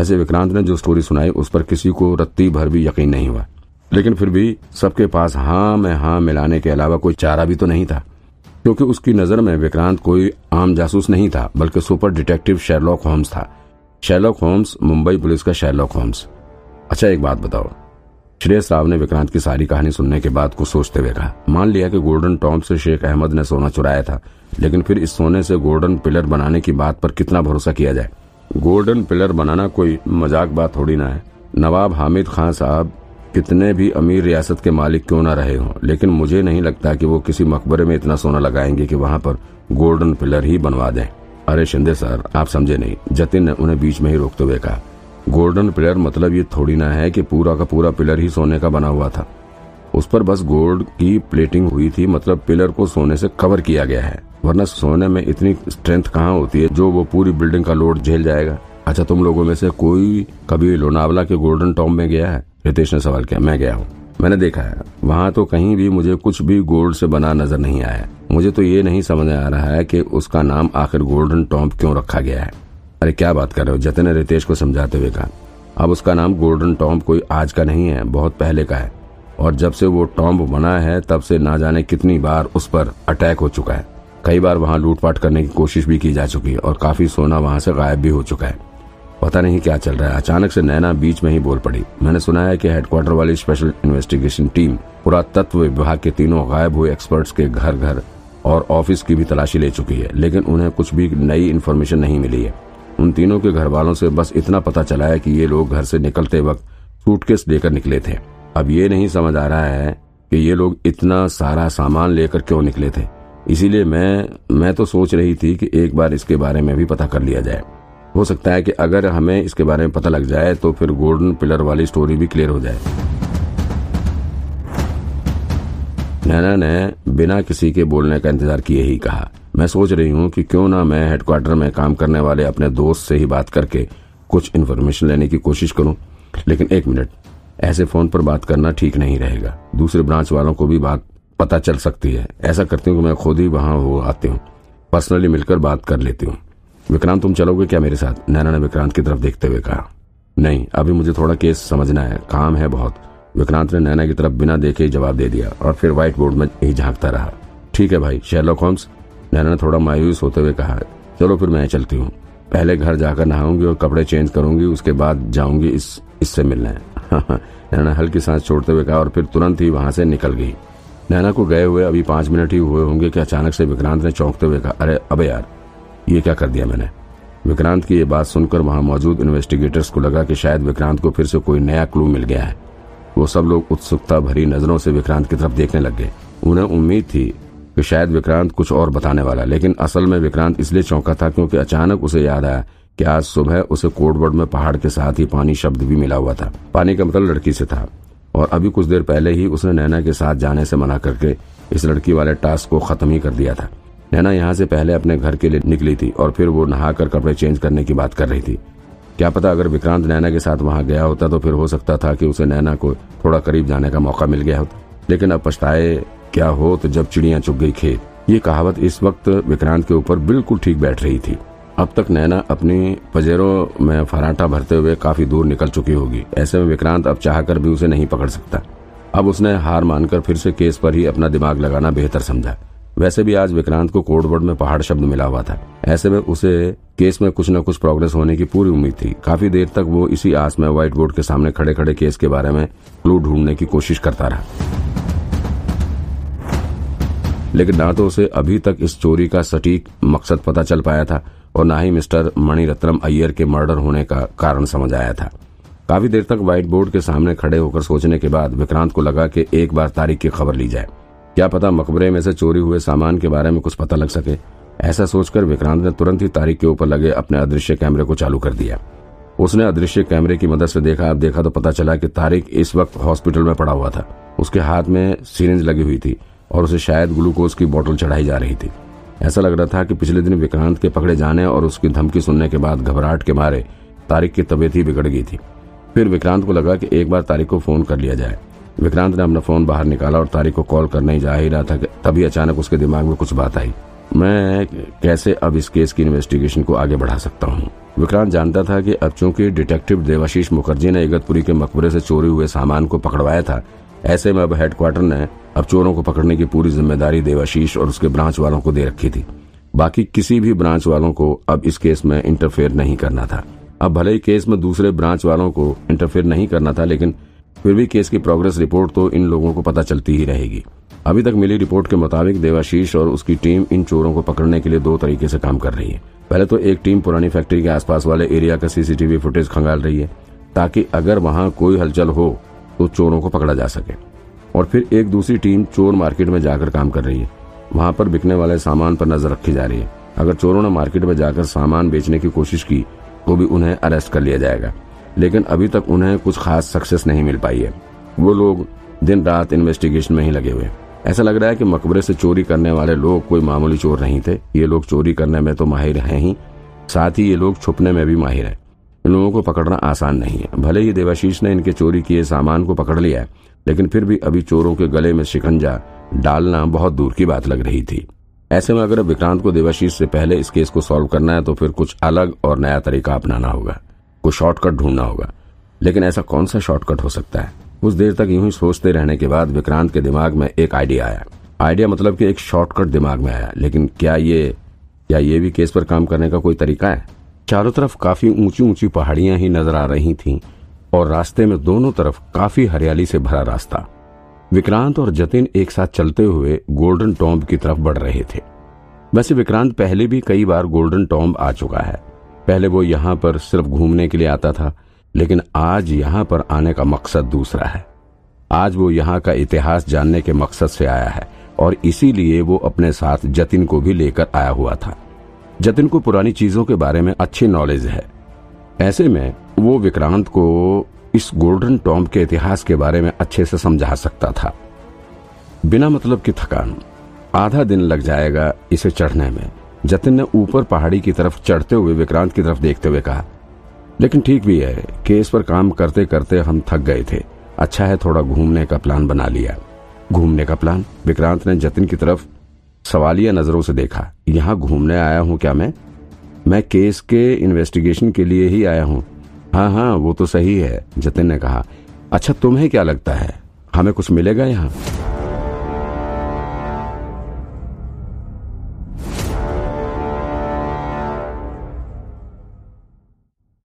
वैसे विक्रांत ने जो स्टोरी सुनाई, उस पर किसी को रत्ती भर भी यकीन नहीं हुआ। लेकिन फिर भी सबके पास हाँ में हाँ मिलाने के अलावा कोई चारा भी तो नहीं था। क्योंकि उसकी नज़र में विक्रांत कोई आम जासूस नहीं था, बल्कि सुपर डिटेक्टिव शेरलॉक होम्स था। शेरलॉक होम्स, मुंबई पुलिस का शेरलॉक होम्स। अच्छा एक बात बताओ। श्रेयस राव ने विक्रांत की सारी कहानी सुनने के बाद कुछ सोचते हुए कहा, मान लिया कि गोल्डन टॉम से शेख अहमद ने सोना चुराया था, लेकिन फिर इस सोने से गोल्डन पिलर बनाने की बात पर कितना भरोसा किया जाए? गोल्डन पिलर बनाना कोई मज़ाक बात थोड़ी ना है। नवाब हामिद खान साहब कितने भी अमीर रियासत के मालिक क्यों ना रहे हों, लेकिन मुझे नहीं लगता कि वो किसी मकबरे में इतना सोना लगाएँगे कि वहाँ पर गोल्डन पिलर ही बनवा दें। अरे शिंदे सर, आप समझे नहीं, जतिन ने उन्हें बीच में ही रोकते हुए कहा। गोल्डन पिलर मतलब ये थोड़ी ना है कि पूरा का पूरा पिलर ही सोने का बना हुआ था। उस पर बस गोल्ड की प्लेटिंग हुई थी मतलब पिलर को सोने से कवर किया गया है। वरना सोने में इतनी स्ट्रेंथ कहाँ होती है? जो वो पूरी बिल्डिंग का लोड झेल जाएगा। अच्छा तुम लोगों में से कोई कभी लोनावला के गोल्डन टॉम में गया है? रितेश ने सवाल किया। मैं गया हूँ। मैंने देखा है। वहाँ तो कहीं भी मुझे कुछ भी गोल्ड से बना नज़र नहीं आया मुझे तो ये नहीं समझ आ रहा है कि उसका नाम आखिर गोल्डन टॉम्प क्यों रखा गया है? अरे, क्या बात कर रहे हो? जतिन ने रितेश को समझाते हुए कहा, अब उसका नाम गोल्डन टॉम्प कोई आज का नहीं है, बहुत पहले का है। और जब से वो टॉम्ब बना है, तब से ना जाने कितनी बार उस पर अटैक हो चुका है। कई बार वहाँ लूटपाट करने की कोशिश भी की जा चुकी है और काफ़ी सोना वहाँ से गायब भी हो चुका है। पता नहीं क्या चल रहा है। अचानक से नैना बीच में ही बोल पड़ी। मैंने सुना है कि हेडक्वार्टर वाली स्पेशल इन्वेस्टिगेशन टीम पुरातत्व विभाग के तीनों गायब हुए एक्सपर्ट्स के घर घर और ऑफ़िस की भी तलाशी ले चुकी है, लेकिन उन्हें कुछ भी नई इन्फॉर्मेशन नहीं मिली है। उन तीनों के घर वालों से बस इतना पता चला है कि ये लोग घर से निकलते वक्त सूटकेस लेकर निकले थे। अब ये नहीं समझ आ रहा है कि ये लोग इतना सारा सामान लेकर क्यों निकले थे। इसीलिए मैं मैं तो सोच रही थी कि एक बार इसके बारे में भी पता कर लिया जाए। हो सकता है कि अगर हमें इसके बारे में पता लग जाए तो फिर गोल्डन पिलर वाली स्टोरी भी क्लियर हो जाए। नैना ने बिना किसी के बोलने का इंतज़ार किए ही कहा। मैं सोच रही हूँ कि क्यों ना मैं हेडक्वार्टर में काम करने वाले अपने दोस्त से ही बात करके कुछ इन्फॉर्मेशन लेने की कोशिश करूँ। लेकिन एक मिनट, ऐसे फ़ोन पर बात करना ठीक नहीं रहेगा। दूसरे ब्रांच वालों को भी बात पता चल सकती है। ऐसा करती हूँ कि मैं खुद ही वहाँ हो आती हूँ। पर्सनली मिलकर बात कर लेती हूँ। विक्रांत, तुम चलोगे क्या मेरे साथ? नैना ने विक्रांत की तरफ़ देखते हुए कहा। नहीं, अभी मुझे थोड़ा केस समझना है। काम है बहुत। विक्रांत ने नैना की तरफ़ बिना देखे ही जवाब दे दिया और फिर व्हाइट बोर्ड में ही झांकता रहा। ठीक है भाई शेरलॉक होम्स नैना ने थोड़ा मायूस होते हुए कहा, चलो फिर मैं चलती हूँ। पहले घर जाकर नहाऊँगी और कपड़े चेंज करूँगी, उसके बाद जाऊँगी इस, इससे मिलने। नैना हल्की सांस छोड़ते हुए कहा और फिर तुरंत ही वहाँ से निकल गई। नैना को गए हुए अभी पाँच मिनट ही हुए होंगे कि अचानक से विक्रांत ने चौंकते हुए कहा, अरे, अबे यार, ये क्या कर दिया मैंने? विक्रांत की ये बात सुनकर वहाँ मौजूद इन्वेस्टिगेटर्स को लगा कि शायद विक्रांत को फिर से कोई नया क्लू मिल गया है। वो सब लोग उत्सुकता भरी नज़रों से विक्रांत की तरफ़ देखने लग गए। उन्हें उम्मीद थी कि शायद विक्रांत कुछ और बताने वाला, लेकिन असल में विक्रांत इसलिए चौंका था क्योंकि अचानक उसे याद आया कि आज सुबह उसे कोडवर्ड में पहाड़ के साथ ही पानी शब्द भी मिला हुआ था। पानी का मतलब लड़की से था। और अभी कुछ देर पहले ही उसने नैना के साथ जाने से मना करके इस लड़की वाले टास्क को खत्म ही कर दिया था। नैना यहाँ से पहले अपने घर के लिए निकली थी और फिर वो नहाकर कपड़े चेंज करने की बात कर रही थी। क्या पता अगर विक्रांत नैना के साथ वहाँ गया होता तो फिर हो सकता था कि उसे नैना को थोड़ा करीब जाने का मौका मिल गया होता। लेकिन अब पछताए क्या हो तो जब चिड़िया चुग गई खेत। ये कहावत इस वक्त विक्रांत के ऊपर बिल्कुल ठीक बैठ रही थी। अब तक नैना अपनी पजेरों में फराटा भरते हुए काफ़ी दूर निकल चुकी होगी। ऐसे में विक्रांत अब चाहकर भी उसे नहीं पकड़ सकता। अब उसने हार मानकर फिर से केस पर ही अपना दिमाग लगाना बेहतर समझा। वैसे भी आज विक्रांत को कोडवर्ड में पहाड़ शब्द मिला हुआ था। ऐसे में उसे केस में कुछ न कुछ प्रोग्रेस होने की पूरी उम्मीद थी। काफ़ी देर तक वो इसी आस में व्हाइट बोर्ड के सामने खड़े खड़े केस के बारे में क्लू ढूँढने की कोशिश करता रहा। लेकिन ना तो उसे अभी तक इस चोरी का सटीक मकसद पता चल पाया था। और ना ही मिस्टर मणिरत्नम अय्यर के मर्डर होने का कारण समझ आया था। काफ़ी देर तक व्हाइट बोर्ड के सामने खड़े होकर सोचने के बाद विक्रांत को लगा कि एक बार तारीख की खबर ली जाए। क्या पता मकबरे में से चोरी हुए सामान के बारे में कुछ पता लग सके। ऐसा सोचकर विक्रांत ने तुरंत ही तारीख के ऊपर लगे अपने अदृश्य कैमरे को चालू कर दिया। उसने अदृश्य कैमरे की मदद से देखा। अब देखा तो पता चला कि तारिक इस वक्त हॉस्पिटल में पड़ा हुआ था। उसके हाथ में सीरेंज लगी हुई थी और उसे शायद ग्लूकोज की बोतल चढ़ाई जा रही थी। ऐसा लग रहा था कि पिछले दिन विक्रांत के पकड़े जाने और उसकी धमकी सुनने के बाद घबराहट के मारे तारिक की तबीयत ही बिगड़ गई थी। फिर विक्रांत को लगा कि एक बार तारिक को फ़ोन कर लिया जाए। विक्रांत ने अपना फ़ोन बाहर निकाला और तारिक को कॉल करने जा ही रहा था तभी अचानक उसके दिमाग में कुछ बात आई। मैं कैसे अब इस केस की इन्वेस्टिगेशन को आगे बढ़ा सकता हूँ? विक्रांत जानता था कि अब चूँकि डिटेक्टिव देवाशीष मुखर्जी ने इगतपुरी के मकबरे से चोरी हुए सामान को पकड़वाया था ऐसे में अब हेडक्वार्टर ने अब चोरों को पकड़ने की पूरी ज़िम्मेदारी देवाशीष और उसके ब्रांच वालों को दे रखी थी। बाकी किसी भी ब्रांच वालों को अब इस केस में इंटरफेयर नहीं करना था। अब भले ही केस में दूसरे ब्रांच वालों को इंटरफेयर नहीं करना था, लेकिन फिर भी केस की प्रोग्रेस रिपोर्ट तो इन लोगों को पता चलती ही रहेगी। अभी तक मिली रिपोर्ट के मुताबिक देवाशीष और उसकी टीम इन चोरों को पकड़ने के लिए दो तरीके से काम कर रही है। पहले तो एक टीम पुरानी फैक्ट्री के आसपास वाले एरिया का सीसीटीवी फुटेज खंगाल रही है, ताकि अगर वहाँ कोई हलचल हो तो चोरों को पकड़ा जा सके। और फिर एक दूसरी टीम चोर मार्केट में जाकर काम कर रही है। वहाँ पर बिकने वाले सामान पर नज़र रखी जा रही है। अगर चोरों ने मार्केट में जाकर सामान बेचने की कोशिश की तो भी उन्हें अरेस्ट कर लिया जाएगा। लेकिन अभी तक उन्हें कुछ खास सक्सेस नहीं मिल पाई है। वो लोग दिन रात इन्वेस्टिगेशन में ही लगे हुए ऐसा लग रहा है कि मकबरे से चोरी करने वाले लोग कोई मामूली चोर नहीं थे। ये लोग चोरी करने में तो माहिर हैं ही। साथ ही ये लोग छुपने में भी माहिर हैं। इन लोगों को पकड़ना आसान नहीं है। भले ही देवाशीष ने इनके चोरी किए सामान को पकड़ लिया लेकिन फिर भी अभी चोरों के गले में शिकंजा डालना बहुत दूर की बात लग रही थी। ऐसे में अगर विक्रांत को देवाशीष से पहले इस केस को सॉल्व करना है तो फिर कुछ अलग और नया तरीका अपनाना होगा। कुछ शॉर्टकट ढूंढना होगा। लेकिन ऐसा कौन सा शॉर्टकट हो सकता है? कुछ देर तक यूँ ही सोचते रहने के बाद विक्रांत के दिमाग में एक आइडिया आया। आइडिया मतलब कि एक शॉर्टकट दिमाग में आया। लेकिन क्या ये क्या ये भी केस पर काम करने का कोई तरीका है? चारों तरफ़ काफ़ी ऊँची ऊँची पहाड़ियाँ ही नज़र आ रही थीं और रास्ते में दोनों तरफ़ काफ़ी हरियाली से भरा रास्ता। विक्रांत और जतिन एक साथ चलते हुए गोल्डन टॉम्ब की तरफ़ बढ़ रहे थे। वैसे विक्रांत पहले भी कई बार गोल्डन टॉम्ब आ चुका है। पहले वो यहाँ पर सिर्फ़ घूमने के लिए आता था, लेकिन आज यहाँ पर आने का मकसद दूसरा है। आज वो यहाँ का इतिहास जानने के मकसद से आया है और इसीलिए वो अपने साथ जतिन को भी लेकर आया हुआ था। जतिन को पुरानी चीज़ों के बारे में अच्छी नॉलेज है। ऐसे में वो विक्रांत को इस गोल्डन टॉम्ब के इतिहास के बारे में अच्छे से समझा सकता था। बिना मतलब की थकान। आधा दिन लग जाएगा इसे चढ़ने में। जतिन ने ऊपर पहाड़ी की तरफ़ चढ़ते हुए विक्रांत की तरफ़ देखते हुए कहा, लेकिन ठीक भी है कि इस पर काम करते करते हम थक गए थे। अच्छा है थोड़ा घूमने का प्लान बना लिया। घूमने का प्लान विक्रांत ने जतिन की तरफ़ सवालिया नज़रों से देखा, यहाँ घूमने आया हूँ क्या मैं? मैं केस के इन्वेस्टिगेशन के लिए ही आया हूँ। हाँ हाँ वो तो सही है, जतिन ने कहा। अच्छा तुम्हें क्या लगता है? हमें कुछ मिलेगा यहाँ?